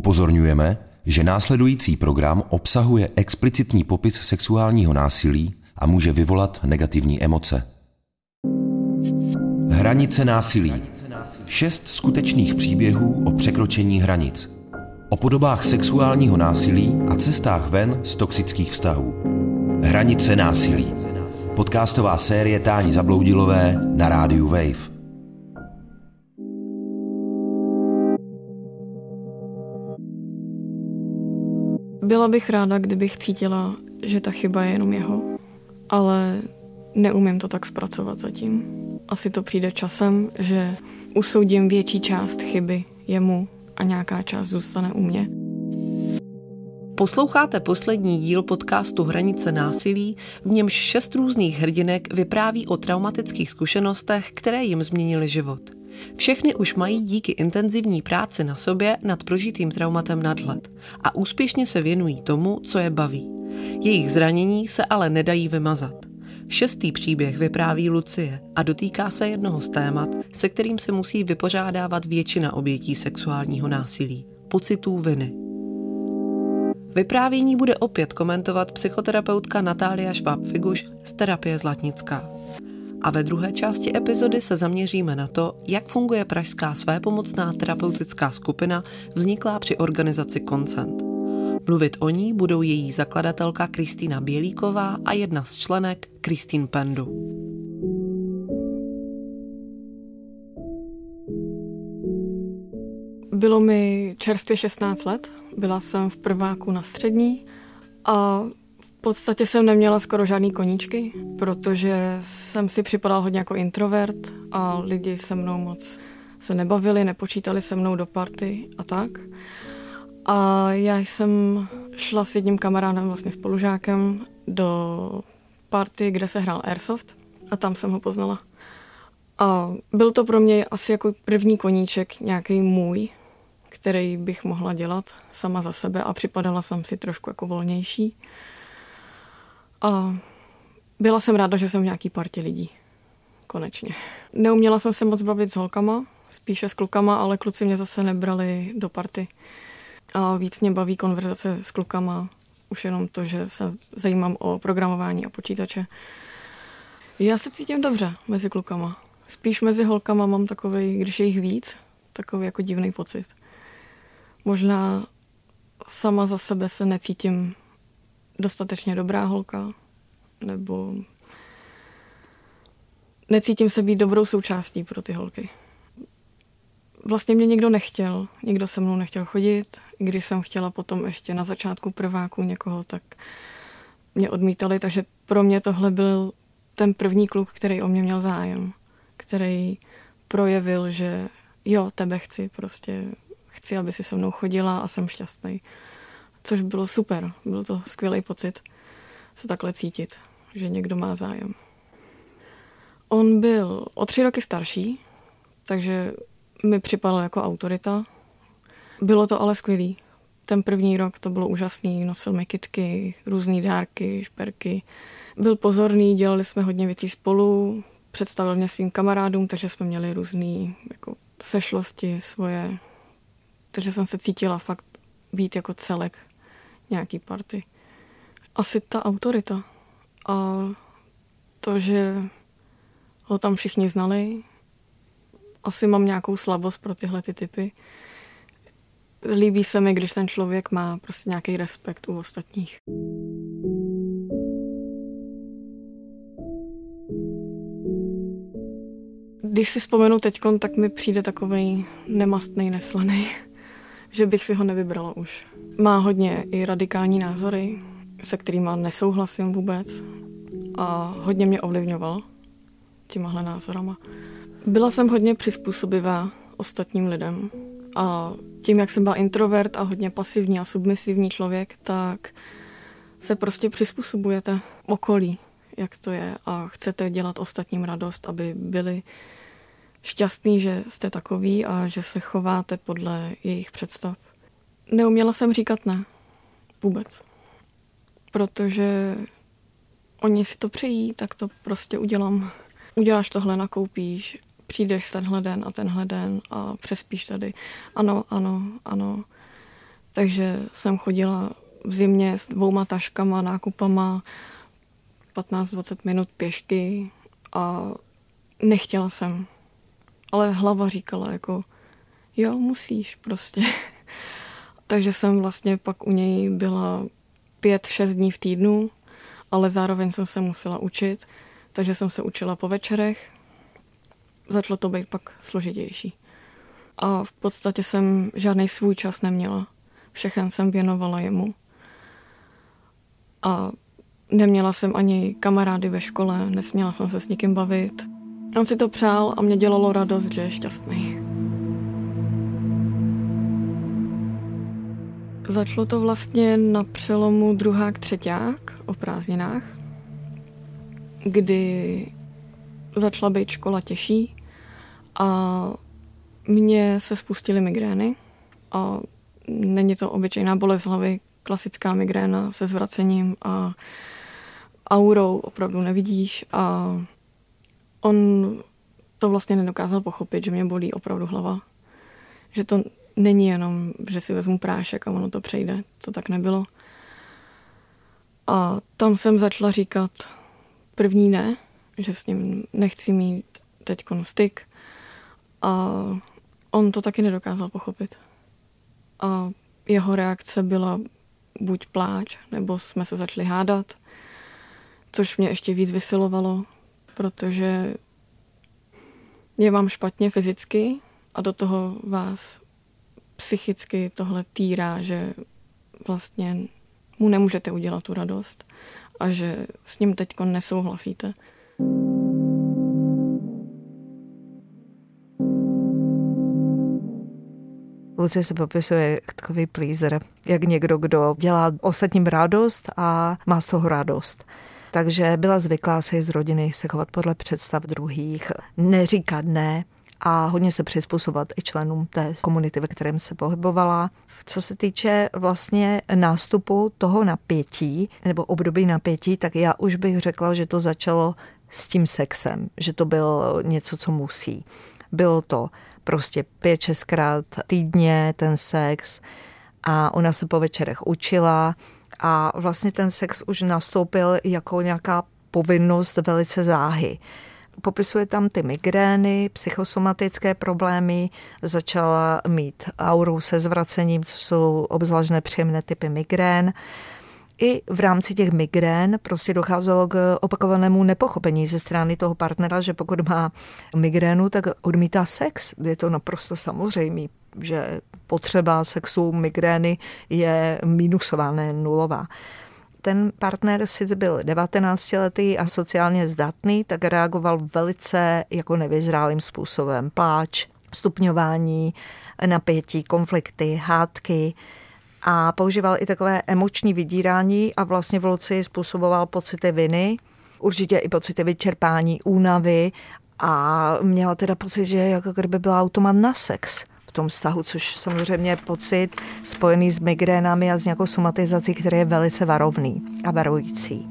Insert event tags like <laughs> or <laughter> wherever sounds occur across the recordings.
Upozorňujeme, že následující program obsahuje explicitní popis sexuálního násilí a může vyvolat negativní emoce. Hranice násilí. Šest skutečných příběhů o překročení hranic. O podobách sexuálního násilí a cestách ven z toxických vztahů. Hranice násilí. Podcastová série Tání Zabloudilové na rádiu Wave. Byla bych ráda, kdybych cítila, že ta chyba je jenom jeho, ale neumím to tak zpracovat zatím. Asi to přijde časem, že usoudím větší část chyby jemu a nějaká část zůstane u mě. Posloucháte poslední díl podcastu Hranice násilí, v němž šest různých hrdinek vypráví o traumatických zkušenostech, které jim změnily život. Všechny už mají díky intenzivní práci na sobě nad prožitým traumatem nadhled a úspěšně se věnují tomu, co je baví. Jejich zranění se ale nedají vymazat. Šestý příběh vypráví Lucie a dotýká se jednoho z témat, se kterým se musí vypořádávat většina obětí sexuálního násilí – pocitů viny. Vyprávění bude opět komentovat psychoterapeutka Natália Šváb-Figuš z terapie Zlatnická. A ve druhé části epizody se zaměříme na to, jak funguje pražská svépomocná terapeutická skupina vzniklá při organizaci Consent. Mluvit o ní budou její zakladatelka Kristýna Bělíková a jedna z členek Kristýn Pendu. Bylo mi čerstvě 16 let, byla jsem v prváku na střední a v podstatě jsem neměla skoro žádný koníčky, protože jsem si připadal hodně jako introvert a lidi se mnou moc se nebavili, nepočítali se mnou do party a tak. A já jsem šla s jedním kamarádem, vlastně spolužákem, do party, kde se hrál Airsoft a tam jsem ho poznala. A byl to pro mě asi jako první koníček, nějaký můj, který bych mohla dělat sama za sebe a připadala jsem si trošku jako volnější. A byla jsem ráda, že jsem v nějaký partě lidí. Konečně. Neuměla jsem se moc bavit s holkama, spíše s klukama, ale kluci mě zase nebrali do party. A víc mě baví konverzace s klukama, už jenom to, že se zajímám o programování a počítače. Já se cítím dobře mezi klukama. Spíš mezi holkama mám takový, když je jich víc, takový jako divný pocit. Možná sama za sebe se necítím dostatečně dobrá holka, nebo necítím se být dobrou součástí pro ty holky. Vlastně mě někdo nechtěl, nikdo se mnou nechtěl chodit. Když jsem chtěla potom ještě na začátku prváku někoho, tak mě odmítali, takže pro mě tohle byl ten první kluk, který o mě měl zájem, který projevil, že jo, tebe chci, prostě chci, aby si se mnou chodila a jsem šťastný což bylo super. Byl to skvělý pocit se takhle cítit, že někdo má zájem. On byl o tři roky starší, takže mi připadal jako autorita. Bylo to ale skvělý. Ten první rok to bylo úžasný, nosil mi kitky, různé dárky, šperky. Byl pozorný, dělali jsme hodně věcí spolu, představil mě svým kamarádům, takže jsme měli různé jako sešlosti svoje. Takže jsem se cítila fakt být jako celek nějaký party. Asi ta autorita a to, že ho tam všichni znali. Asi mám nějakou slabost pro tyhle ty typy. Líbí se mi, když ten člověk má prostě nějaký respekt u ostatních. Když si vzpomenu teď, tak mi přijde takový nemastný, neslaný, <laughs> že bych si ho nevybrala už. Má hodně i radikální názory, se kterými nesouhlasím vůbec a hodně mě ovlivňoval těmahle názorama. Byla jsem hodně přizpůsobivá ostatním lidem a tím, jak jsem byla introvert a hodně pasivní a submisivní člověk, tak se prostě přizpůsobujete okolí, jak to je a chcete dělat ostatním radost, aby byli šťastní, že jste takový a že se chováte podle jejich představ. Neuměla jsem říkat ne. Vůbec. Protože oni si to přejí, tak to prostě udělám. Uděláš tohle, nakoupíš, přijdeš tenhle den a tenhle den a přespíš tady. Ano, ano, ano. Takže jsem chodila v zimě s dvouma taškama, nákupama, 15-20 minut pěšky a nechtěla jsem. Ale hlava říkala jako, jo, musíš prostě. Takže jsem vlastně pak u něj byla pět, šest dní v týdnu, ale zároveň jsem se musela učit, takže jsem se učila po večerech. Začalo to být pak složitější. A v podstatě jsem žádný svůj čas neměla. Všechen jsem věnovala jemu. A neměla jsem ani kamarády ve škole, nesměla jsem se s nikým bavit. On si to přál a mě dělalo radost, že je šťastný. Začalo to vlastně na přelomu druhák, třeťák o prázdninách, kdy začala být škola těžší a mně se spustily migrény a není to obyčejná bolest hlavy, klasická migréna se zvracením a aurou opravdu nevidíš a on to vlastně nedokázal pochopit, že mě bolí opravdu hlava. Že to není jenom, že si vezmu prášek a ono to přejde. To tak nebylo. A tam jsem začala říkat první ne, že s ním nechci mít teď styk. A on to taky nedokázal pochopit. A jeho reakce byla buď pláč, nebo jsme se začali hádat, což mě ještě víc vysilovalo, protože je vám špatně fyzicky a do toho vás psychicky tohle týrá, že vlastně mu nemůžete udělat tu radost a že s ním teď nesouhlasíte. Lucie se popisuje jak takový pleaser, jak někdo, kdo dělá ostatním radost a má z toho radost. Takže byla zvyklá se z rodiny se chovat podle představ druhých, neříkat ne, a hodně se přizpůsobovat i členům té komunity, ve kterém se pohybovala. Co se týče vlastně nástupu toho napětí nebo období napětí, tak já už bych řekla, že to začalo s tím sexem, že to bylo něco, co musí. Bylo to prostě pět, šestkrát týdně ten sex a ona se po večerech učila a vlastně ten sex už nastoupil jako nějaká povinnost velice záhy. Popisuje tam ty migrény, psychosomatické problémy, začala mít auru se zvracením, co jsou obzvlášť nepříjemné typy migrén i v rámci těch migrén prostě docházelo k opakovanému nepochopení ze strany toho partnera, že pokud má migrénu, tak odmítá sex. Je to naprosto samozřejmé, že potřeba sexu migrény je minusová, ne nulová ten partner sice byl 19 letý a sociálně zdatný, tak reagoval velice jako nevyzrálým způsobem. Pláč, stupňování, napětí, konflikty, hádky a používal i takové emoční vydírání a vlastně v Luci způsoboval pocity viny, určitě i pocity vyčerpání, únavy a měla teda pocit, že jako kdyby byla automat na sex v tom vztahu, což samozřejmě je pocit spojený s migrénami a s nějakou somatizací, který je velice varovný a varující.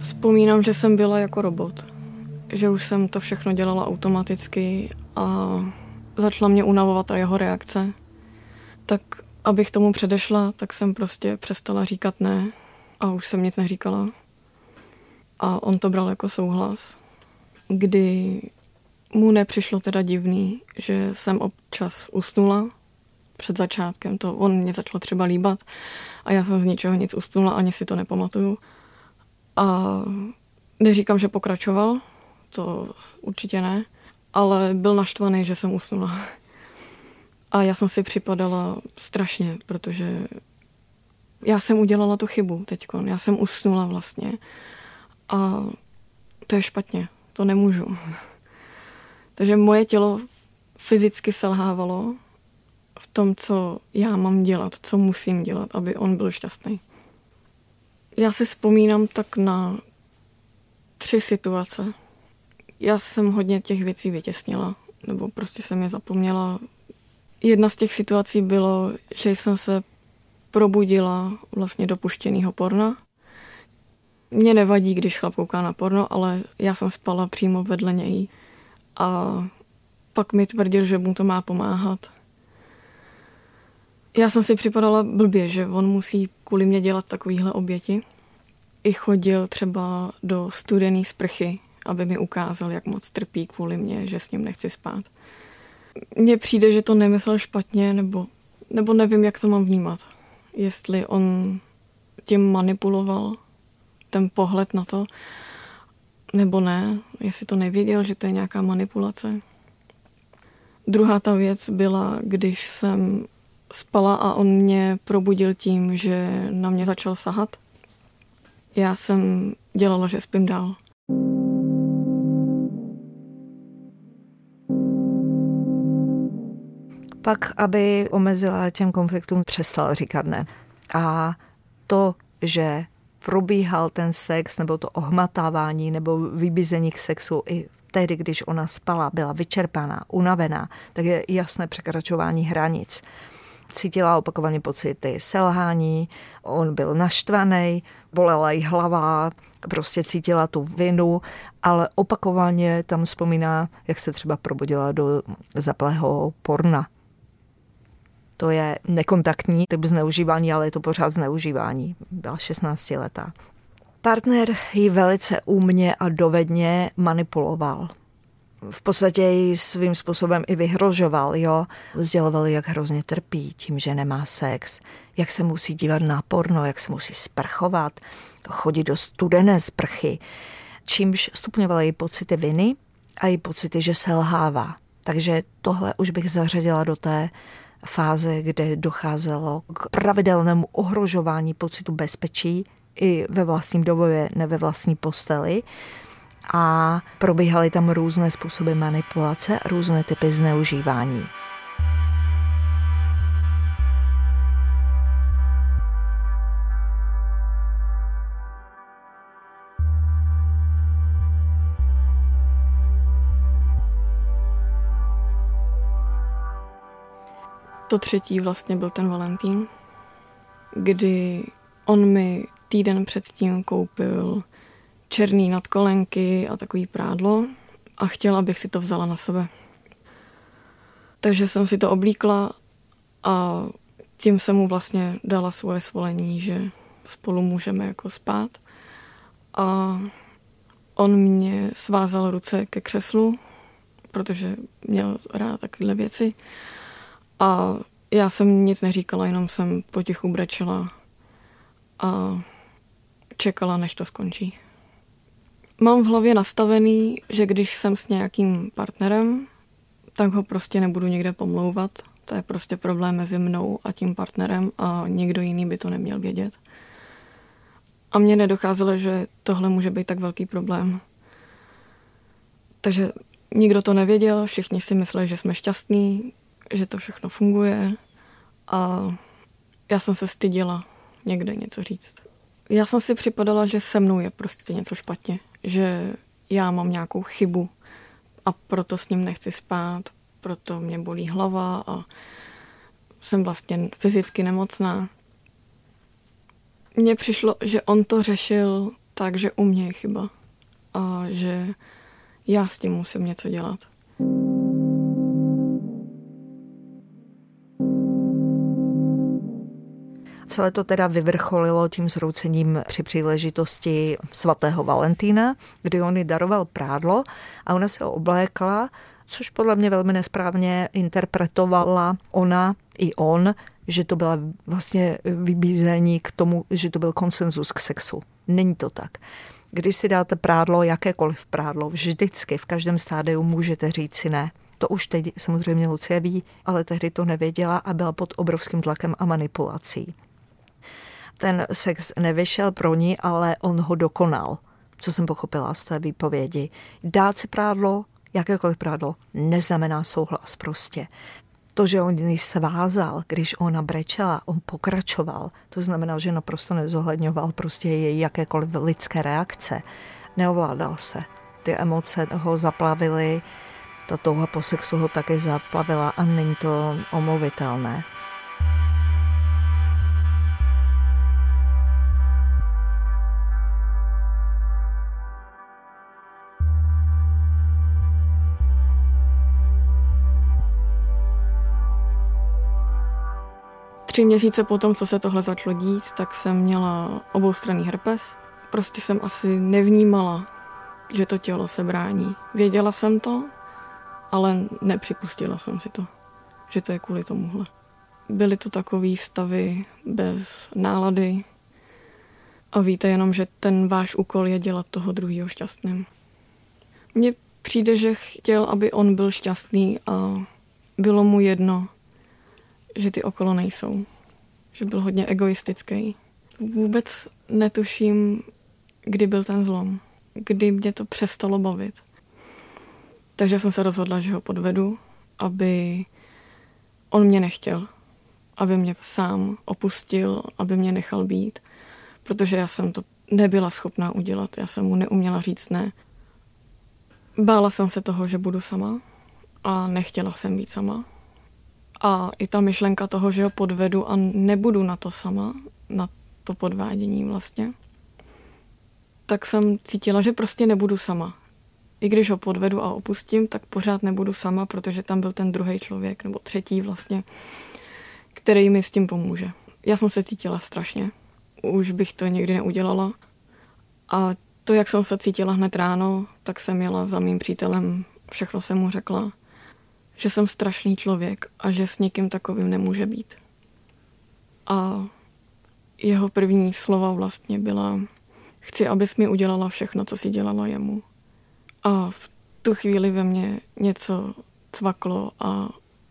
Vzpomínám, že jsem byla jako robot že už jsem to všechno dělala automaticky a začala mě unavovat a jeho reakce. Tak abych tomu předešla, tak jsem prostě přestala říkat ne a už jsem nic neříkala. A on to bral jako souhlas, kdy mu nepřišlo teda divný, že jsem občas usnula před začátkem, to on mě začal třeba líbat a já jsem z ničeho nic usnula, ani si to nepamatuju. A neříkám, že pokračoval, to určitě ne, ale byl naštvaný, že jsem usnula. A já jsem si připadala strašně, protože já jsem udělala tu chybu teď. Já jsem usnula vlastně. A to je špatně. To nemůžu. <laughs> Takže moje tělo fyzicky selhávalo v tom, co já mám dělat, co musím dělat, aby on byl šťastný. Já si vzpomínám tak na tři situace, já jsem hodně těch věcí vytěsnila, nebo prostě jsem je zapomněla. Jedna z těch situací bylo, že jsem se probudila vlastně do puštěného porna. Mě nevadí, když chlap kouká na porno, ale já jsem spala přímo vedle něj a pak mi tvrdil, že mu to má pomáhat. Já jsem si připadala blbě, že on musí kvůli mě dělat takovýhle oběti. I chodil třeba do studené sprchy, aby mi ukázal, jak moc trpí kvůli mě, že s ním nechci spát. Mně přijde, že to nemyslel špatně, nebo, nebo nevím, jak to mám vnímat. Jestli on tím manipuloval ten pohled na to, nebo ne, jestli to nevěděl, že to je nějaká manipulace. Druhá ta věc byla, když jsem spala a on mě probudil tím, že na mě začal sahat. Já jsem dělala, že spím dál. Pak, aby omezila těm konfliktům, přestal říkat ne. A to, že probíhal ten sex nebo to ohmatávání nebo vybízení k sexu i tehdy, když ona spala, byla vyčerpaná, unavená, tak je jasné překračování hranic. Cítila opakovaně pocity selhání, on byl naštvaný, bolela jí hlava, prostě cítila tu vinu, ale opakovaně tam vzpomíná, jak se třeba probudila do zaplého porna. To je nekontaktní typ zneužívání, ale je to pořád zneužívání. Byla 16 letá. Partner ji velice úmně a dovedně manipuloval. V podstatě ji svým způsobem i vyhrožoval, jo. Vzděloval, jak hrozně trpí tím, že nemá sex, jak se musí dívat na porno, jak se musí sprchovat, chodit do studené sprchy, čímž stupňoval její pocity viny a její pocity, že selhává. Takže tohle už bych zařadila do té fáze, kde docházelo k pravidelnému ohrožování pocitu bezpečí i ve vlastním domově, ne ve vlastní posteli. A probíhaly tam různé způsoby manipulace, různé typy zneužívání. To třetí vlastně byl ten Valentín, kdy on mi týden předtím koupil černý nadkolenky a takový prádlo a chtěl, abych si to vzala na sebe. Takže jsem si to oblíkla a tím jsem mu vlastně dala svoje svolení, že spolu můžeme jako spát. A on mě svázal ruce ke křeslu, protože měl rád takovéhle věci. A já jsem nic neříkala, jenom jsem potichu brečela a čekala, než to skončí. Mám v hlavě nastavený, že když jsem s nějakým partnerem, tak ho prostě nebudu nikde pomlouvat. To je prostě problém mezi mnou a tím partnerem a někdo jiný by to neměl vědět. A mně nedocházelo, že tohle může být tak velký problém. Takže nikdo to nevěděl, všichni si mysleli, že jsme šťastní, že to všechno funguje a já jsem se styděla někde něco říct. Já jsem si připadala, že se mnou je prostě něco špatně, že já mám nějakou chybu a proto s ním nechci spát, proto mě bolí hlava a jsem vlastně fyzicky nemocná. Mně přišlo, že on to řešil tak, že u mě je chyba a že já s tím musím něco dělat. Celé to teda vyvrcholilo tím zroucením při příležitosti svatého Valentína, kdy on jí daroval prádlo a ona se ho oblékla, což podle mě velmi nesprávně interpretovala ona i on, že to byla vlastně vybízení k tomu, že to byl konsenzus k sexu. Není to tak. Když si dáte prádlo, jakékoliv prádlo, vždycky v každém stádiu můžete říct si ne. To už teď samozřejmě Lucie ví, ale tehdy to nevěděla a byla pod obrovským tlakem a manipulací ten sex nevyšel pro ní, ale on ho dokonal, co jsem pochopila z té výpovědi. Dát si prádlo, jakékoliv prádlo, neznamená souhlas prostě. To, že on ji svázal, když ona brečela, on pokračoval, to znamená, že naprosto nezohledňoval prostě její jakékoliv lidské reakce. Neovládal se. Ty emoce ho zaplavily, ta touha po sexu ho taky zaplavila a není to omluvitelné. Tři měsíce potom, co se tohle začalo dít, tak jsem měla oboustranný herpes. Prostě jsem asi nevnímala, že to tělo se brání. Věděla jsem to, ale nepřipustila jsem si to, že to je kvůli tomuhle. Byly to takové stavy bez nálady a víte jenom, že ten váš úkol je dělat toho druhého šťastným. Mně přijde, že chtěl, aby on byl šťastný a bylo mu jedno, že ty okolo nejsou. Že byl hodně egoistický. Vůbec netuším, kdy byl ten zlom. Kdy mě to přestalo bavit. Takže jsem se rozhodla, že ho podvedu, aby on mě nechtěl. Aby mě sám opustil, aby mě nechal být. Protože já jsem to nebyla schopná udělat. Já jsem mu neuměla říct ne. Bála jsem se toho, že budu sama a nechtěla jsem být sama. A i ta myšlenka toho, že ho podvedu a nebudu na to sama, na to podvádění vlastně, tak jsem cítila, že prostě nebudu sama. I když ho podvedu a opustím, tak pořád nebudu sama, protože tam byl ten druhý člověk, nebo třetí vlastně, který mi s tím pomůže. Já jsem se cítila strašně. Už bych to nikdy neudělala. A to, jak jsem se cítila hned ráno, tak jsem jela za mým přítelem, všechno jsem mu řekla že jsem strašný člověk a že s někým takovým nemůže být. A jeho první slova vlastně byla chci, abys mi udělala všechno, co si dělala jemu. A v tu chvíli ve mně něco cvaklo a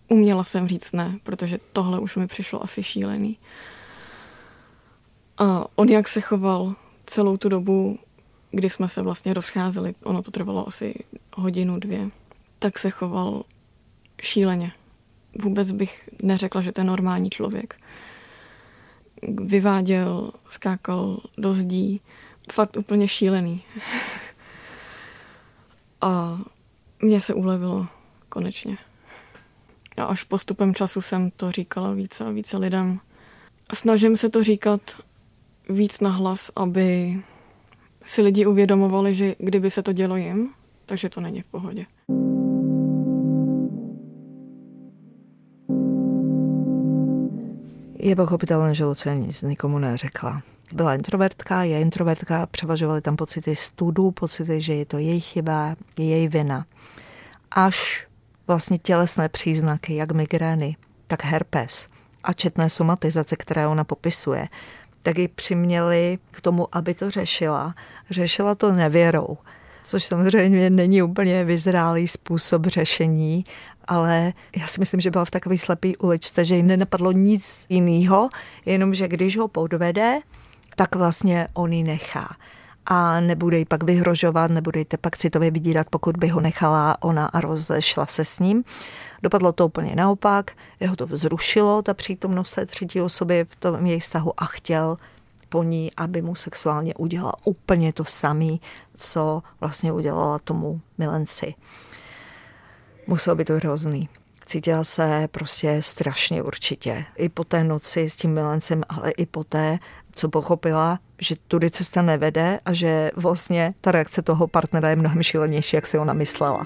uměla jsem říct ne, protože tohle už mi přišlo asi šílený. A on jak se choval celou tu dobu, kdy jsme se vlastně rozcházeli, ono to trvalo asi hodinu, dvě, tak se choval šíleně. Vůbec bych neřekla, že to je normální člověk. Vyváděl, skákal do zdí, fakt úplně šílený. A mně se ulevilo konečně. A až postupem času jsem to říkala více a více lidem. Snažím se to říkat víc na hlas, aby si lidi uvědomovali, že kdyby se to dělo jim, takže to není v pohodě. Je pochopitelné, že Lucie nic nikomu neřekla. Byla introvertka, je introvertka, převažovaly tam pocity studu, pocity, že je to její chyba, je její vina. Až vlastně tělesné příznaky, jak migrény, tak herpes a četné somatizace, které ona popisuje, tak ji přiměli k tomu, aby to řešila. Řešila to nevěrou, což samozřejmě není úplně vyzrálý způsob řešení, ale já si myslím, že byla v takové slepé uličce, že jí nenapadlo nic jiného, jenom že když ho podvede, tak vlastně on ji nechá a nebude jí pak vyhrožovat, nebudete pak citově vydírat, pokud by ho nechala ona a rozešla se s ním. Dopadlo to úplně naopak, jeho to vzrušilo, ta přítomnost té třetí osoby v tom její vztahu a chtěl po ní, aby mu sexuálně udělala úplně to samé, co vlastně udělala tomu milenci. Muselo by to hrozný. Cítila se prostě strašně určitě. I po té noci s tím milencem, ale i po té, co pochopila, že tudy cesta nevede a že vlastně ta reakce toho partnera je mnohem šílenější, jak si ona myslela.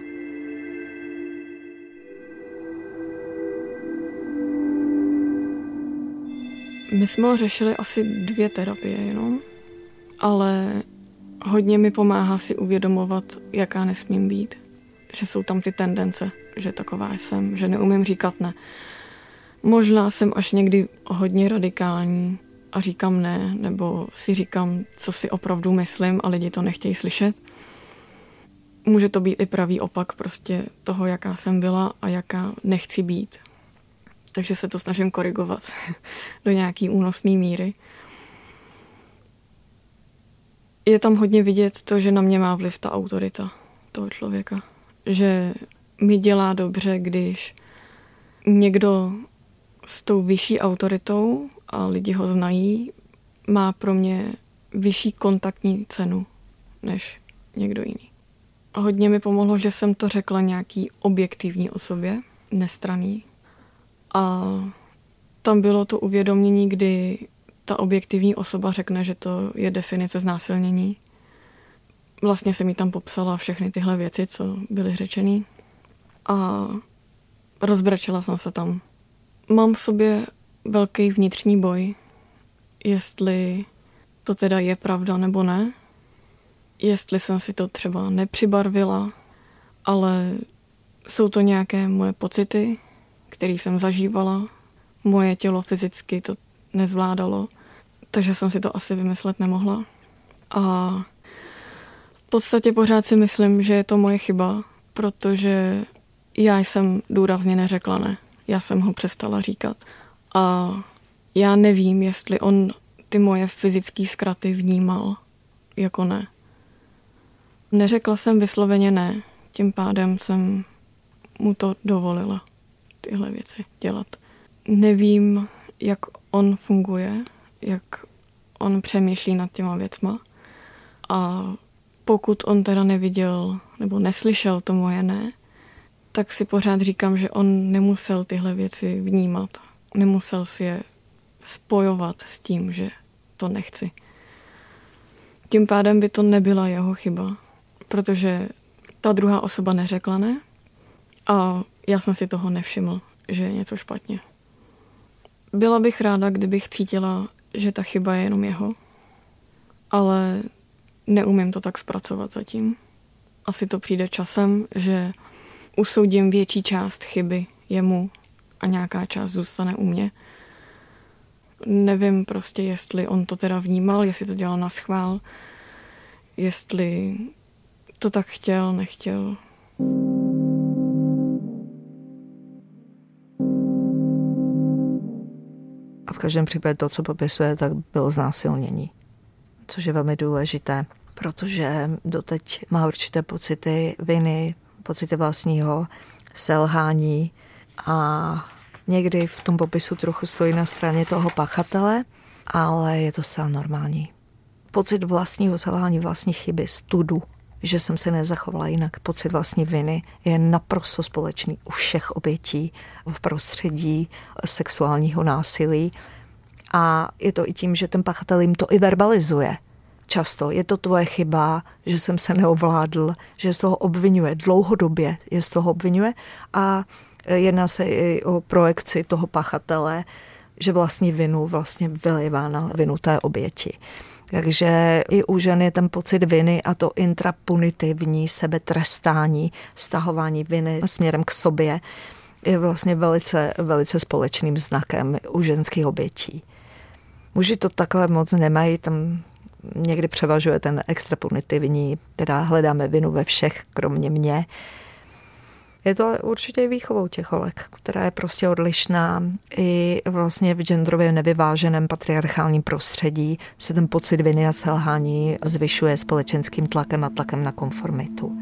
My jsme ho řešili asi dvě terapie jenom, ale hodně mi pomáhá si uvědomovat, jaká nesmím být. Že jsou tam ty tendence, že taková jsem, že neumím říkat ne. Možná jsem až někdy hodně radikální a říkám ne, nebo si říkám, co si opravdu myslím a lidi to nechtějí slyšet. Může to být i pravý opak prostě toho, jaká jsem byla a jaká nechci být takže se to snažím korigovat <laughs> do nějaký únosné míry. Je tam hodně vidět to, že na mě má vliv ta autorita toho člověka. Že mi dělá dobře, když někdo s tou vyšší autoritou a lidi ho znají, má pro mě vyšší kontaktní cenu než někdo jiný. Hodně mi pomohlo, že jsem to řekla nějaký objektivní osobě, nestraný, a tam bylo to uvědomění, kdy ta objektivní osoba řekne, že to je definice znásilnění. Vlastně jsem mi tam popsala všechny tyhle věci, co byly řečený. A rozbrečela jsem se tam. Mám v sobě velký vnitřní boj, jestli to teda je pravda nebo ne, jestli jsem si to třeba nepřibarvila, ale jsou to nějaké moje pocity, které jsem zažívala. Moje tělo fyzicky to nezvládalo, takže jsem si to asi vymyslet nemohla. A v podstatě pořád si myslím, že je to moje chyba, protože já jsem důrazně neřekla ne. Já jsem ho přestala říkat. A já nevím, jestli on ty moje fyzické zkraty vnímal jako ne. Neřekla jsem vysloveně ne, tím pádem jsem mu to dovolila, tyhle věci dělat. Nevím, jak on funguje, jak on přemýšlí nad těma věcma a pokud on teda neviděl nebo neslyšel to moje ne, tak si pořád říkám, že on nemusel tyhle věci vnímat. Nemusel si je spojovat s tím, že to nechci. Tím pádem by to nebyla jeho chyba, protože ta druhá osoba neřekla ne a já jsem si toho nevšiml, že je něco špatně. Byla bych ráda, kdybych cítila, že ta chyba je jenom jeho, ale neumím to tak zpracovat zatím. Asi to přijde časem, že usoudím větší část chyby jemu a nějaká část zůstane u mě. Nevím prostě, jestli on to teda vnímal, jestli to dělal na schvál, jestli to tak chtěl, nechtěl. A v každém případě to, co popisuje, tak bylo znásilnění, což je velmi důležité, protože doteď má určité pocity viny, pocity vlastního selhání a někdy v tom popisu trochu stojí na straně toho pachatele, ale je to zcela normální. Pocit vlastního selhání, vlastní chyby, studu, že jsem se nezachovala jinak, pocit vlastní viny je naprosto společný u všech obětí v prostředí sexuálního násilí. A je to i tím, že ten pachatel jim to i verbalizuje. Často je to tvoje chyba, že jsem se neovládl, že z toho obvinuje dlouhodobě, je z toho obvinuje a jedná se i o projekci toho pachatele, že vlastní vinu vlastně vylivá na vinu té oběti. Takže i u žen je ten pocit viny a to intrapunitivní sebetrestání, stahování viny směrem k sobě je vlastně velice, velice společným znakem u ženských obětí. Muži to takhle moc nemají, tam někdy převažuje ten extrapunitivní, teda hledáme vinu ve všech, kromě mě. Je to určitě výchovou těch holek, která je prostě odlišná. I vlastně v genderově nevyváženém patriarchálním prostředí se ten pocit viny a selhání zvyšuje společenským tlakem a tlakem na konformitu.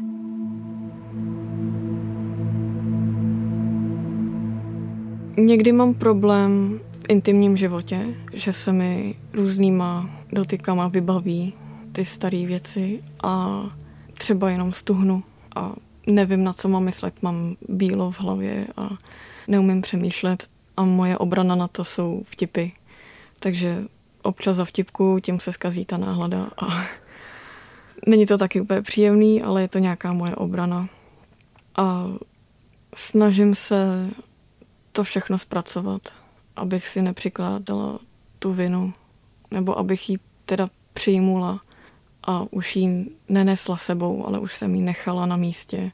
Někdy mám problém intimním životě, že se mi různýma dotykama vybaví ty staré věci a třeba jenom stuhnu a nevím, na co mám myslet, mám bílo v hlavě a neumím přemýšlet a moje obrana na to jsou vtipy. Takže občas za vtipku, tím se skazí ta náhlada a <laughs> není to taky úplně příjemný, ale je to nějaká moje obrana. A snažím se to všechno zpracovat, abych si nepřikládala tu vinu, nebo abych ji teda přijmula a už ji nenesla sebou, ale už jsem ji nechala na místě.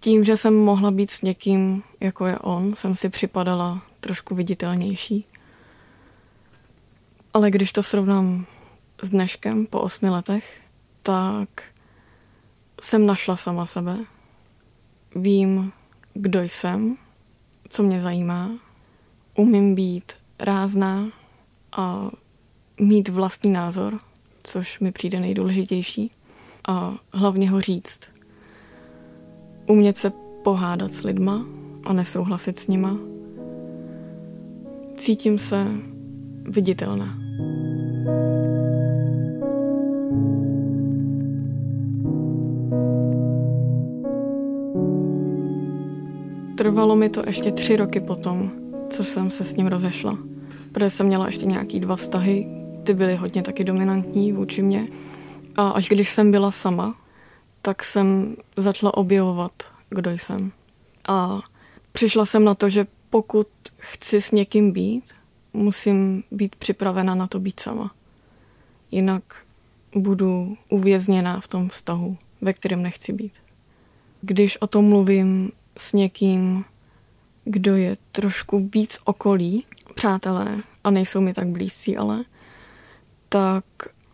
Tím, že jsem mohla být s někým, jako je on, jsem si připadala trošku viditelnější. Ale když to srovnám s dneškem po osmi letech, tak jsem našla sama sebe. Vím, kdo jsem, co mě zajímá. Umím být rázná a mít vlastní názor, což mi přijde nejdůležitější. A hlavně ho říct. Umět se pohádat s lidma a nesouhlasit s nima. Cítím se viditelná. Trvalo mi to ještě tři roky potom, co jsem se s ním rozešla. Protože jsem měla ještě nějaký dva vztahy, ty byly hodně taky dominantní vůči mě. A až když jsem byla sama, tak jsem začala objevovat, kdo jsem. A přišla jsem na to, že pokud chci s někým být, musím být připravena na to být sama. Jinak budu uvězněná v tom vztahu, ve kterém nechci být. Když o tom mluvím s někým, kdo je trošku víc okolí, přátelé, a nejsou mi tak blízcí, ale tak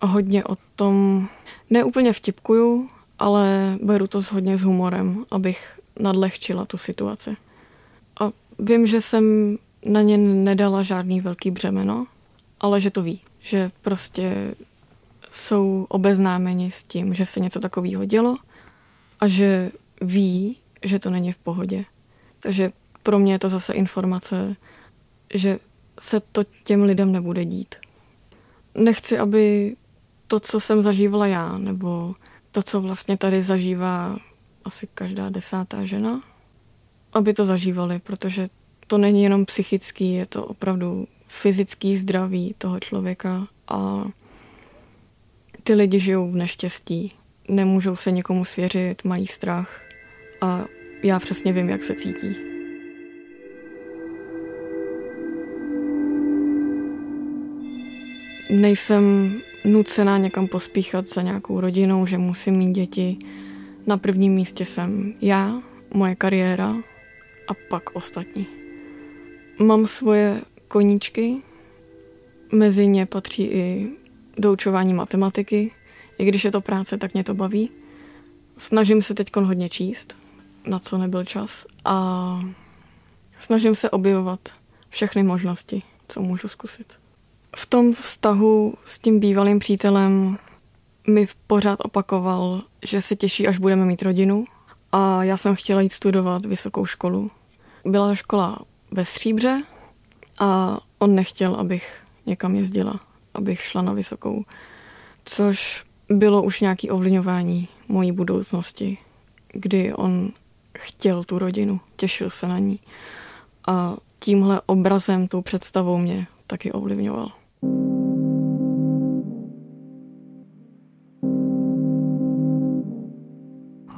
hodně o tom neúplně vtipkuju, ale beru to hodně s humorem, abych nadlehčila tu situaci. A vím, že jsem na ně nedala žádný velký břemeno, ale že to ví, že prostě jsou obeznámeni s tím, že se něco takového dělo a že ví, že to není v pohodě. Takže pro mě je to zase informace, že se to těm lidem nebude dít. Nechci, aby to, co jsem zažívala já, nebo to, co vlastně tady zažívá asi každá desátá žena, aby to zažívali, protože to není jenom psychický, je to opravdu fyzický zdraví toho člověka a ty lidi žijou v neštěstí, nemůžou se někomu svěřit, mají strach a já přesně vím, jak se cítí. Nejsem nucená někam pospíchat za nějakou rodinou, že musím mít děti. Na prvním místě jsem já, moje kariéra a pak ostatní. Mám svoje koníčky, mezi ně patří i doučování matematiky. I když je to práce, tak mě to baví. Snažím se teď hodně číst, na co nebyl čas. A snažím se objevovat všechny možnosti, co můžu zkusit. V tom vztahu s tím bývalým přítelem mi pořád opakoval, že se těší, až budeme mít rodinu. A já jsem chtěla jít studovat vysokou školu. Byla škola ve Stříbře a on nechtěl, abych někam jezdila, abych šla na vysokou. Což bylo už nějaké ovlivňování mojí budoucnosti, kdy on chtěl tu rodinu, těšil se na ní. A tímhle obrazem, tou představou mě taky ovlivňoval.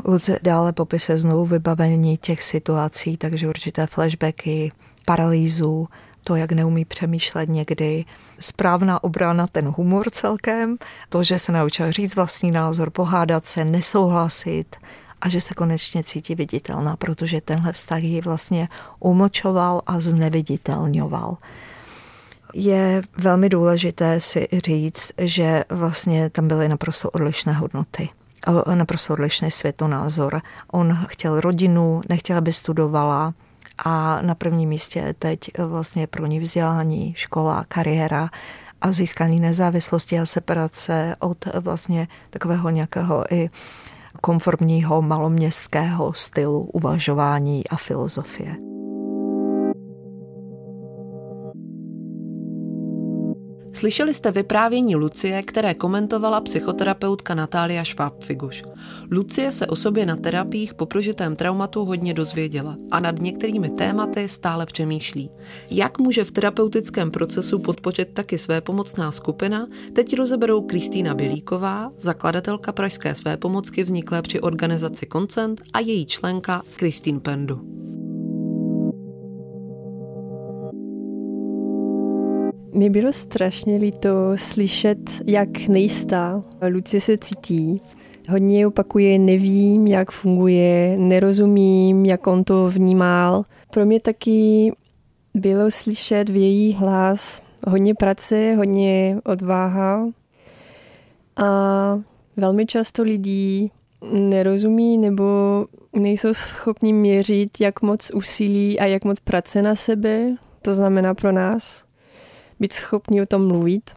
Luce dále popisuje znovu vybavení těch situací, takže určité flashbacky, paralýzu, to, jak neumí přemýšlet někdy, správná obrana, ten humor celkem, to, že se naučil říct vlastní názor, pohádat se, nesouhlasit a že se konečně cítí viditelná, protože tenhle vztah ji vlastně umlčoval a zneviditelňoval. Je velmi důležité si říct, že vlastně tam byly naprosto odlišné hodnoty naprosto odlišný světonázor. On chtěl rodinu, nechtěl, aby studovala a na prvním místě teď vlastně pro ní vzdělání, škola, kariéra a získání nezávislosti a separace od vlastně takového nějakého i konformního maloměstského stylu uvažování a filozofie. Slyšeli jste vyprávění Lucie, které komentovala psychoterapeutka Natália Schwab-Figuš. Lucie se o sobě na terapiích po prožitém traumatu hodně dozvěděla a nad některými tématy stále přemýšlí. Jak může v terapeutickém procesu podpořit taky své pomocná skupina, teď rozeberou Kristýna Bělíková, zakladatelka Pražské své pomocky vzniklé při organizaci Koncent a její členka Kristýn Pendu. Mi bylo strašně líto slyšet, jak nejistá Lucie se cítí. Hodně opakuje, nevím, jak funguje, nerozumím, jak on to vnímal. Pro mě taky bylo slyšet v její hlas hodně práce, hodně odváha. A velmi často lidí nerozumí nebo nejsou schopni měřit, jak moc úsilí a jak moc práce na sebe to znamená pro nás být schopni o tom mluvit,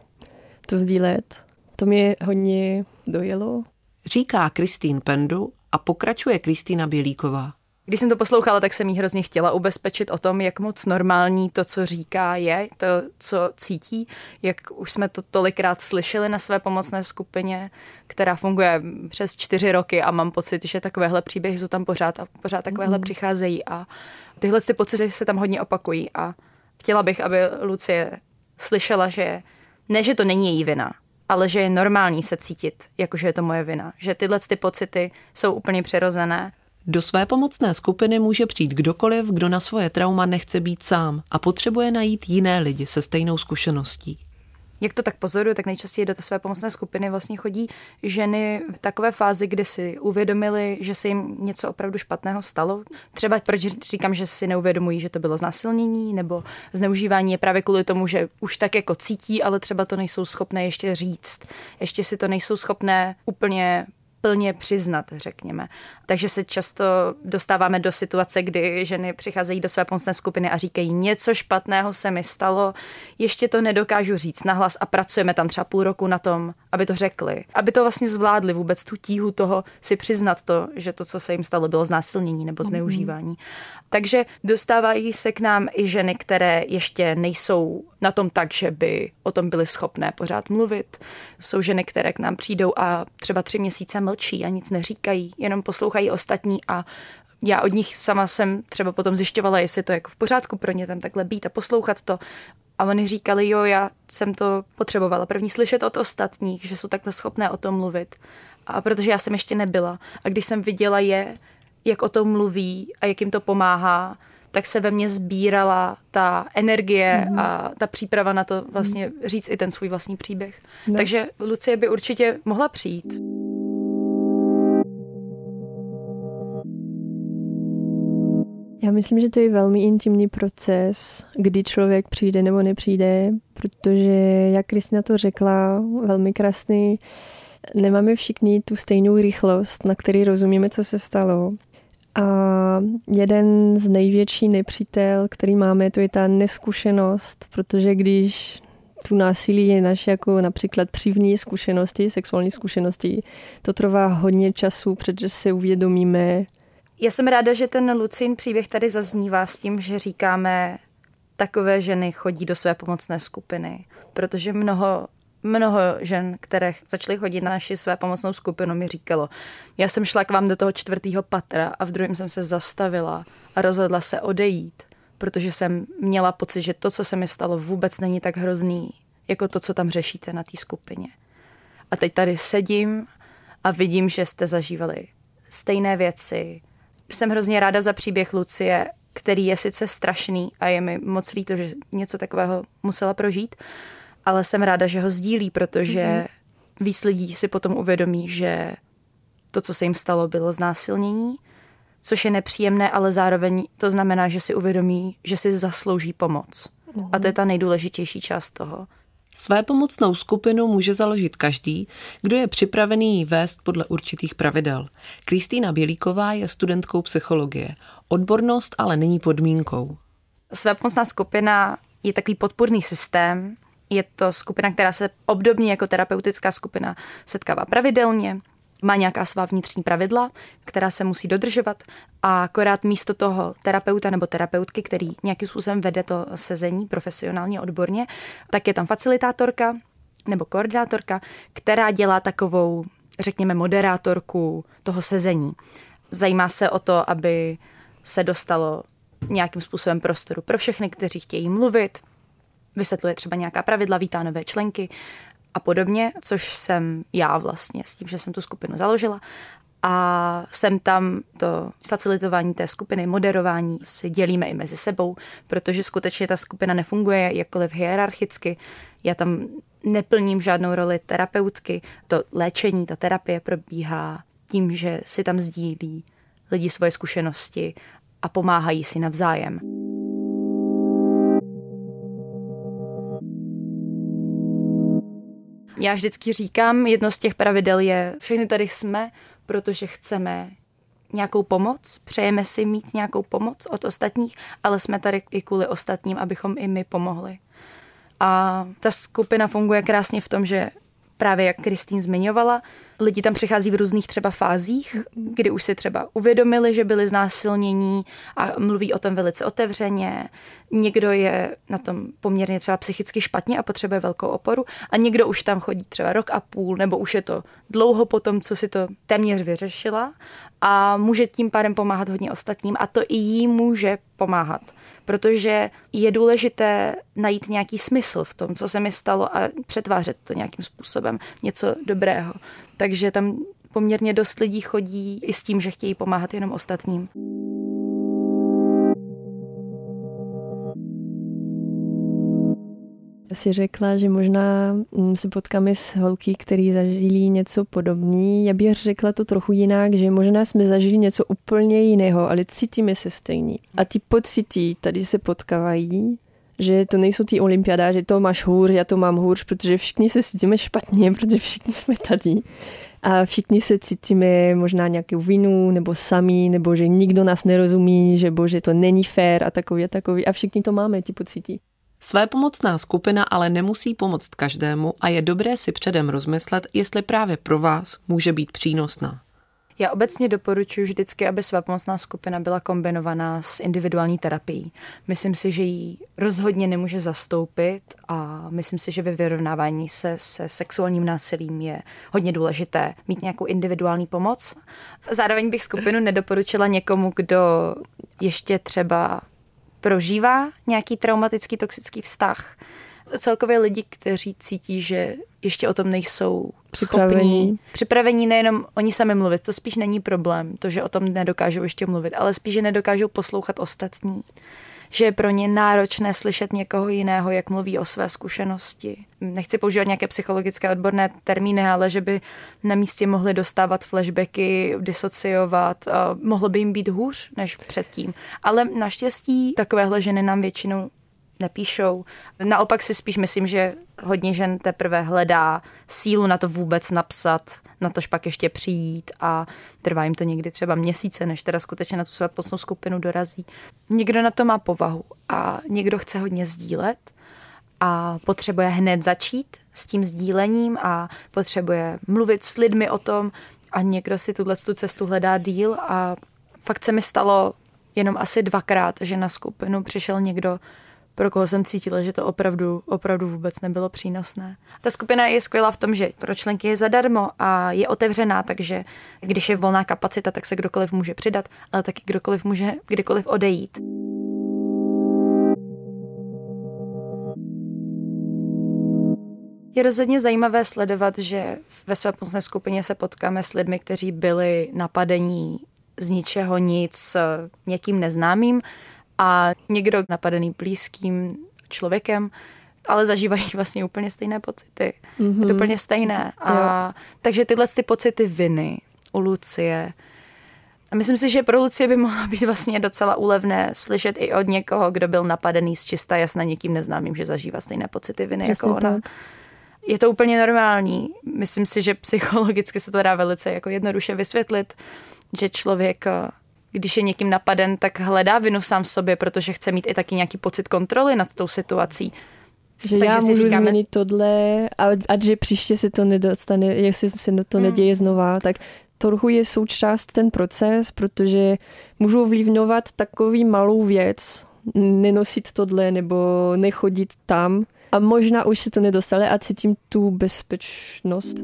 to sdílet. To mě hodně dojelo. Říká Kristýn Pendu a pokračuje Kristýna Bělíková. Když jsem to poslouchala, tak jsem jí hrozně chtěla ubezpečit o tom, jak moc normální to, co říká, je, to, co cítí, jak už jsme to tolikrát slyšeli na své pomocné skupině, která funguje přes čtyři roky a mám pocit, že takovéhle příběhy jsou tam pořád a pořád takovéhle mm. přicházejí a tyhle ty pocity se tam hodně opakují a chtěla bych, aby Lucie slyšela, že ne, že to není její vina, ale že je normální se cítit, jakože je to moje vina. Že tyhle ty pocity jsou úplně přirozené. Do své pomocné skupiny může přijít kdokoliv, kdo na svoje trauma nechce být sám a potřebuje najít jiné lidi se stejnou zkušeností jak to tak pozoruju, tak nejčastěji do té své pomocné skupiny vlastně chodí ženy v takové fázi, kdy si uvědomili, že se jim něco opravdu špatného stalo. Třeba proč říkám, že si neuvědomují, že to bylo znásilnění nebo zneužívání je právě kvůli tomu, že už tak jako cítí, ale třeba to nejsou schopné ještě říct. Ještě si to nejsou schopné úplně plně přiznat, řekněme. Takže se často dostáváme do situace, kdy ženy přicházejí do své pomocné skupiny a říkají, něco špatného se mi stalo, ještě to nedokážu říct nahlas a pracujeme tam třeba půl roku na tom, aby to řekli. Aby to vlastně zvládli vůbec tu tíhu toho si přiznat to, že to, co se jim stalo, bylo znásilnění nebo mhm. zneužívání. Mm-hmm. Takže dostávají se k nám i ženy, které ještě nejsou na tom tak, že by o tom byly schopné pořád mluvit. Jsou ženy, které k nám přijdou a třeba tři měsíce mlčí a nic neříkají, jenom poslouchají ostatní a já od nich sama jsem třeba potom zjišťovala, jestli to je jako v pořádku pro ně tam takhle být a poslouchat to. A oni říkali, jo, já jsem to potřebovala první slyšet od ostatních, že jsou takhle schopné o tom mluvit. A protože já jsem ještě nebyla. A když jsem viděla je, jak o tom mluví a jak jim to pomáhá, tak se ve mně sbírala ta energie mm-hmm. a ta příprava na to vlastně říct i ten svůj vlastní příběh. No. Takže Lucie by určitě mohla přijít. Já myslím, že to je velmi intimní proces, kdy člověk přijde nebo nepřijde, protože, jak Kristina to řekla, velmi krásný, nemáme všichni tu stejnou rychlost, na který rozumíme, co se stalo. A jeden z největší nepřítel, který máme, to je ta neskušenost, protože když tu násilí je naše jako například přívní zkušenosti, sexuální zkušenosti, to trvá hodně času, protože se uvědomíme. Já jsem ráda, že ten Lucin příběh tady zaznívá s tím, že říkáme, takové ženy chodí do své pomocné skupiny, protože mnoho mnoho žen, které začaly chodit na naši své pomocnou skupinu, mi říkalo, já jsem šla k vám do toho čtvrtého patra a v druhém jsem se zastavila a rozhodla se odejít, protože jsem měla pocit, že to, co se mi stalo, vůbec není tak hrozný, jako to, co tam řešíte na té skupině. A teď tady sedím a vidím, že jste zažívali stejné věci. Jsem hrozně ráda za příběh Lucie, který je sice strašný a je mi moc líto, že něco takového musela prožít, ale jsem ráda, že ho sdílí, protože mm-hmm. víc lidí si potom uvědomí, že to, co se jim stalo, bylo znásilnění, což je nepříjemné, ale zároveň to znamená, že si uvědomí, že si zaslouží pomoc. Mm-hmm. A to je ta nejdůležitější část toho. Své pomocnou skupinu může založit každý, kdo je připravený ji vést podle určitých pravidel. Kristýna Bělíková je studentkou psychologie. Odbornost ale není podmínkou. Své pomocná skupina je takový podpůrný systém, je to skupina, která se obdobně jako terapeutická skupina setkává pravidelně, má nějaká svá vnitřní pravidla, která se musí dodržovat a akorát místo toho terapeuta nebo terapeutky, který nějakým způsobem vede to sezení profesionálně, odborně, tak je tam facilitátorka nebo koordinátorka, která dělá takovou, řekněme, moderátorku toho sezení. Zajímá se o to, aby se dostalo nějakým způsobem prostoru pro všechny, kteří chtějí mluvit, vysvětluje třeba nějaká pravidla, vítá nové členky a podobně, což jsem já vlastně s tím, že jsem tu skupinu založila. A jsem tam to facilitování té skupiny, moderování si dělíme i mezi sebou, protože skutečně ta skupina nefunguje jakkoliv hierarchicky. Já tam neplním žádnou roli terapeutky. To léčení, ta terapie probíhá tím, že si tam sdílí lidi svoje zkušenosti a pomáhají si navzájem. Já vždycky říkám, jedno z těch pravidel je, všechny tady jsme, protože chceme nějakou pomoc, přejeme si mít nějakou pomoc od ostatních, ale jsme tady i kvůli ostatním, abychom i my pomohli. A ta skupina funguje krásně v tom, že právě jak Kristýn zmiňovala, lidi tam přichází v různých třeba fázích, kdy už si třeba uvědomili, že byli znásilnění a mluví o tom velice otevřeně. Někdo je na tom poměrně třeba psychicky špatně a potřebuje velkou oporu a někdo už tam chodí třeba rok a půl nebo už je to dlouho po tom, co si to téměř vyřešila a může tím pádem pomáhat hodně ostatním a to i jí může pomáhat protože je důležité najít nějaký smysl v tom, co se mi stalo a přetvářet to nějakým způsobem, něco dobrého. Takže tam poměrně dost lidí chodí i s tím, že chtějí pomáhat jenom ostatním. Si řekla, že možná mm, se potkáme s holky, který zažili něco podobné. Já bych řekla to trochu jinak, že možná jsme zažili něco úplně jiného, ale cítíme se stejně. A ty pocity tady se potkávají, že to nejsou ty olympiáda, že to máš hůř, já to mám hůř, protože všichni se cítíme špatně, <laughs> protože všichni jsme tady. A všichni se cítíme možná nějakou vinu, nebo sami, nebo že nikdo nás nerozumí, že bože, to není fér a takový a takový. A všichni to máme, ty pocity. Své pomocná skupina ale nemusí pomoct každému a je dobré si předem rozmyslet, jestli právě pro vás může být přínosná. Já obecně doporučuji vždycky, aby svá pomocná skupina byla kombinovaná s individuální terapií. Myslím si, že ji rozhodně nemůže zastoupit a myslím si, že ve vyrovnávání se se sexuálním násilím je hodně důležité mít nějakou individuální pomoc. Zároveň bych skupinu nedoporučila někomu, kdo ještě třeba prožívá nějaký traumatický toxický vztah. Celkově lidi, kteří cítí, že ještě o tom nejsou připravení. schopní. Připravení nejenom oni sami mluvit, to spíš není problém, to, že o tom nedokážou ještě mluvit, ale spíš, že nedokážou poslouchat ostatní že je pro ně náročné slyšet někoho jiného, jak mluví o své zkušenosti. Nechci používat nějaké psychologické odborné termíny, ale že by na místě mohli dostávat flashbacky, disociovat, mohlo by jim být hůř než předtím. Ale naštěstí takovéhle ženy nám většinou nepíšou. Naopak si spíš myslím, že hodně žen teprve hledá sílu na to vůbec napsat, na tož pak ještě přijít a trvá jim to někdy třeba měsíce, než teda skutečně na tu své posnou skupinu dorazí. Někdo na to má povahu a někdo chce hodně sdílet a potřebuje hned začít s tím sdílením a potřebuje mluvit s lidmi o tom a někdo si tuhle tu cestu hledá díl a fakt se mi stalo jenom asi dvakrát, že na skupinu přišel někdo, pro koho jsem cítila, že to opravdu, opravdu vůbec nebylo přínosné. Ta skupina je skvělá v tom, že pro členky je zadarmo a je otevřená, takže když je volná kapacita, tak se kdokoliv může přidat, ale taky kdokoliv může kdykoliv odejít. Je rozhodně zajímavé sledovat, že ve své pomocné skupině se potkáme s lidmi, kteří byli napadení z ničeho nic někým neznámým, a někdo napadený blízkým člověkem, ale zažívají <laughs> vlastně úplně stejné pocity. Mm-hmm. Je to mhm. úplně stejné. A, jo. takže tyhle ty pocity viny u Lucie, a myslím si, že pro Lucie by mohlo být vlastně docela úlevné slyšet i od někoho, kdo byl napadený z čista jasna někým neznámým, že zažívá stejné pocity viny Přesně jako ona. Tak. Je to úplně normální. Myslím si, že psychologicky se to dá velice jako jednoduše vysvětlit, že člověk když je někým napaden, tak hledá vinu sám v sobě, protože chce mít i taky nějaký pocit kontroly nad tou situací. Že Takže já můžu říkáme... změnit tohle a, a že příště se to nedostane, jestli se to hmm. neděje znova, tak trochu je součást ten proces, protože můžu ovlivňovat takový malou věc, nenosit tohle nebo nechodit tam a možná už se to nedostane a cítím tu bezpečnost.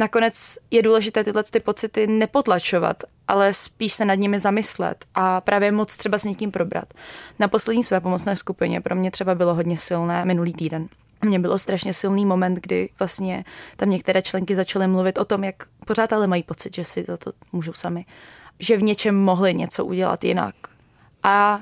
Nakonec je důležité tyhle ty pocity nepotlačovat, ale spíš se nad nimi zamyslet a právě moc třeba s někým probrat. Na poslední své pomocné skupině pro mě třeba bylo hodně silné minulý týden. Mně bylo strašně silný moment, kdy vlastně tam některé členky začaly mluvit o tom, jak pořád ale mají pocit, že si to, můžou sami, že v něčem mohli něco udělat jinak. A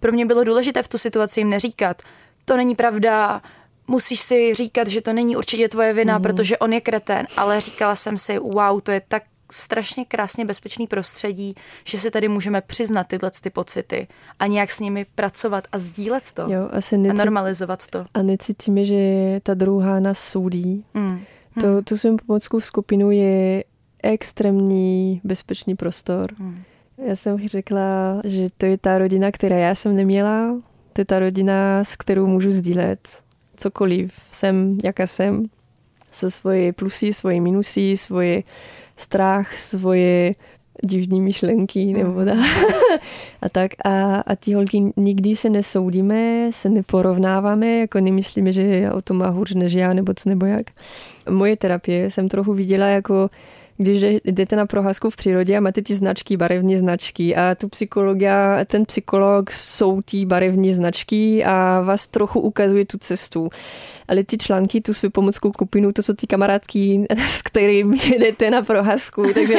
pro mě bylo důležité v tu situaci jim neříkat, to není pravda, musíš si říkat, že to není určitě tvoje vina, mm. protože on je kretén, ale říkala jsem si, wow, to je tak strašně krásně bezpečný prostředí, že si tady můžeme přiznat tyhle ty pocity a nějak s nimi pracovat a sdílet to jo, asi necít, a normalizovat to. A necítíme, že ta druhá nás soudí. Mm. To, hmm. tu svým pomockou skupinu je extrémní bezpečný prostor. Mm. Já jsem řekla, že to je ta rodina, která já jsem neměla, to je ta rodina, s kterou můžu sdílet cokoliv jsem, jaká jsem, se svoje plusy, svoje minusy, svoje strach, svoje divní myšlenky nebo mm. tak. a tak. A, a ti holky nikdy se nesoudíme, se neporovnáváme, jako nemyslíme, že o to má hůř než já, nebo co nebo jak. Moje terapie jsem trochu viděla jako když jdete na proházku v přírodě a máte ty značky, barevní značky a tu psychologia, ten psycholog jsou ty barevní značky a vás trochu ukazuje tu cestu. Ale ty články, tu svou pomockou kupinu, to jsou ty kamarádky, <laughs> s kterými jdete na proházku, <laughs> takže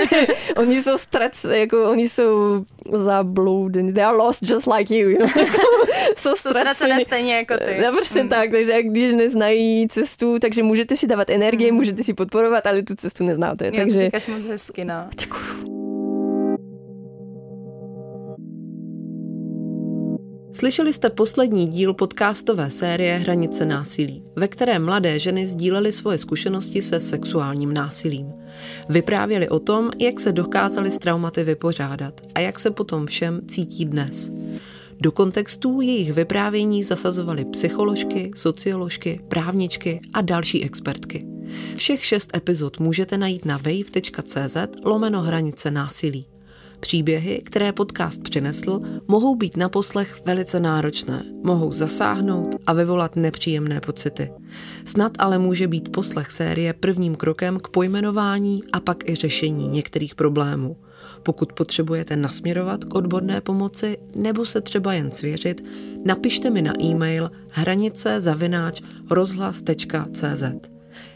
oni jsou strac, jako oni jsou zabloudení, they are lost just like you. you know? <laughs> jsou ztracené stejně jako ty. No, prostě hmm. tak, takže když neznají cestu, takže můžete si dávat energie, hmm. můžete si podporovat, ale tu cestu neznáte. Jo, takže... říkáš moc hezky, no. Děkuju. Slyšeli jste poslední díl podcastové série Hranice násilí, ve které mladé ženy sdílely svoje zkušenosti se sexuálním násilím. Vyprávěli o tom, jak se dokázali s traumaty vypořádat a jak se potom všem cítí dnes. Do kontextů jejich vyprávění zasazovali psycholožky, socioložky, právničky a další expertky. Všech šest epizod můžete najít na wave.cz lomeno hranice násilí. Příběhy, které podcast přinesl, mohou být na poslech velice náročné, mohou zasáhnout a vyvolat nepříjemné pocity. Snad ale může být poslech série prvním krokem k pojmenování a pak i řešení některých problémů. Pokud potřebujete nasměrovat k odborné pomoci nebo se třeba jen svěřit, napište mi na e-mail hranice zavináč rozhlas.cz.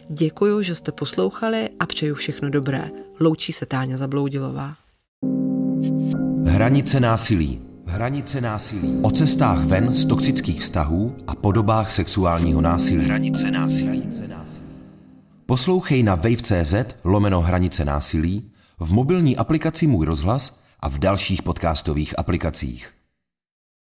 Děkuji, že jste poslouchali a přeju všechno dobré. Loučí se Táňa Zabloudilová. Hranice násilí. Hranice násilí. O cestách ven z toxických vztahů a podobách sexuálního násilí. Hranice násilí. Hranice násilí. Poslouchej na wave.cz lomeno hranice násilí, v mobilní aplikaci Můj rozhlas a v dalších podcastových aplikacích.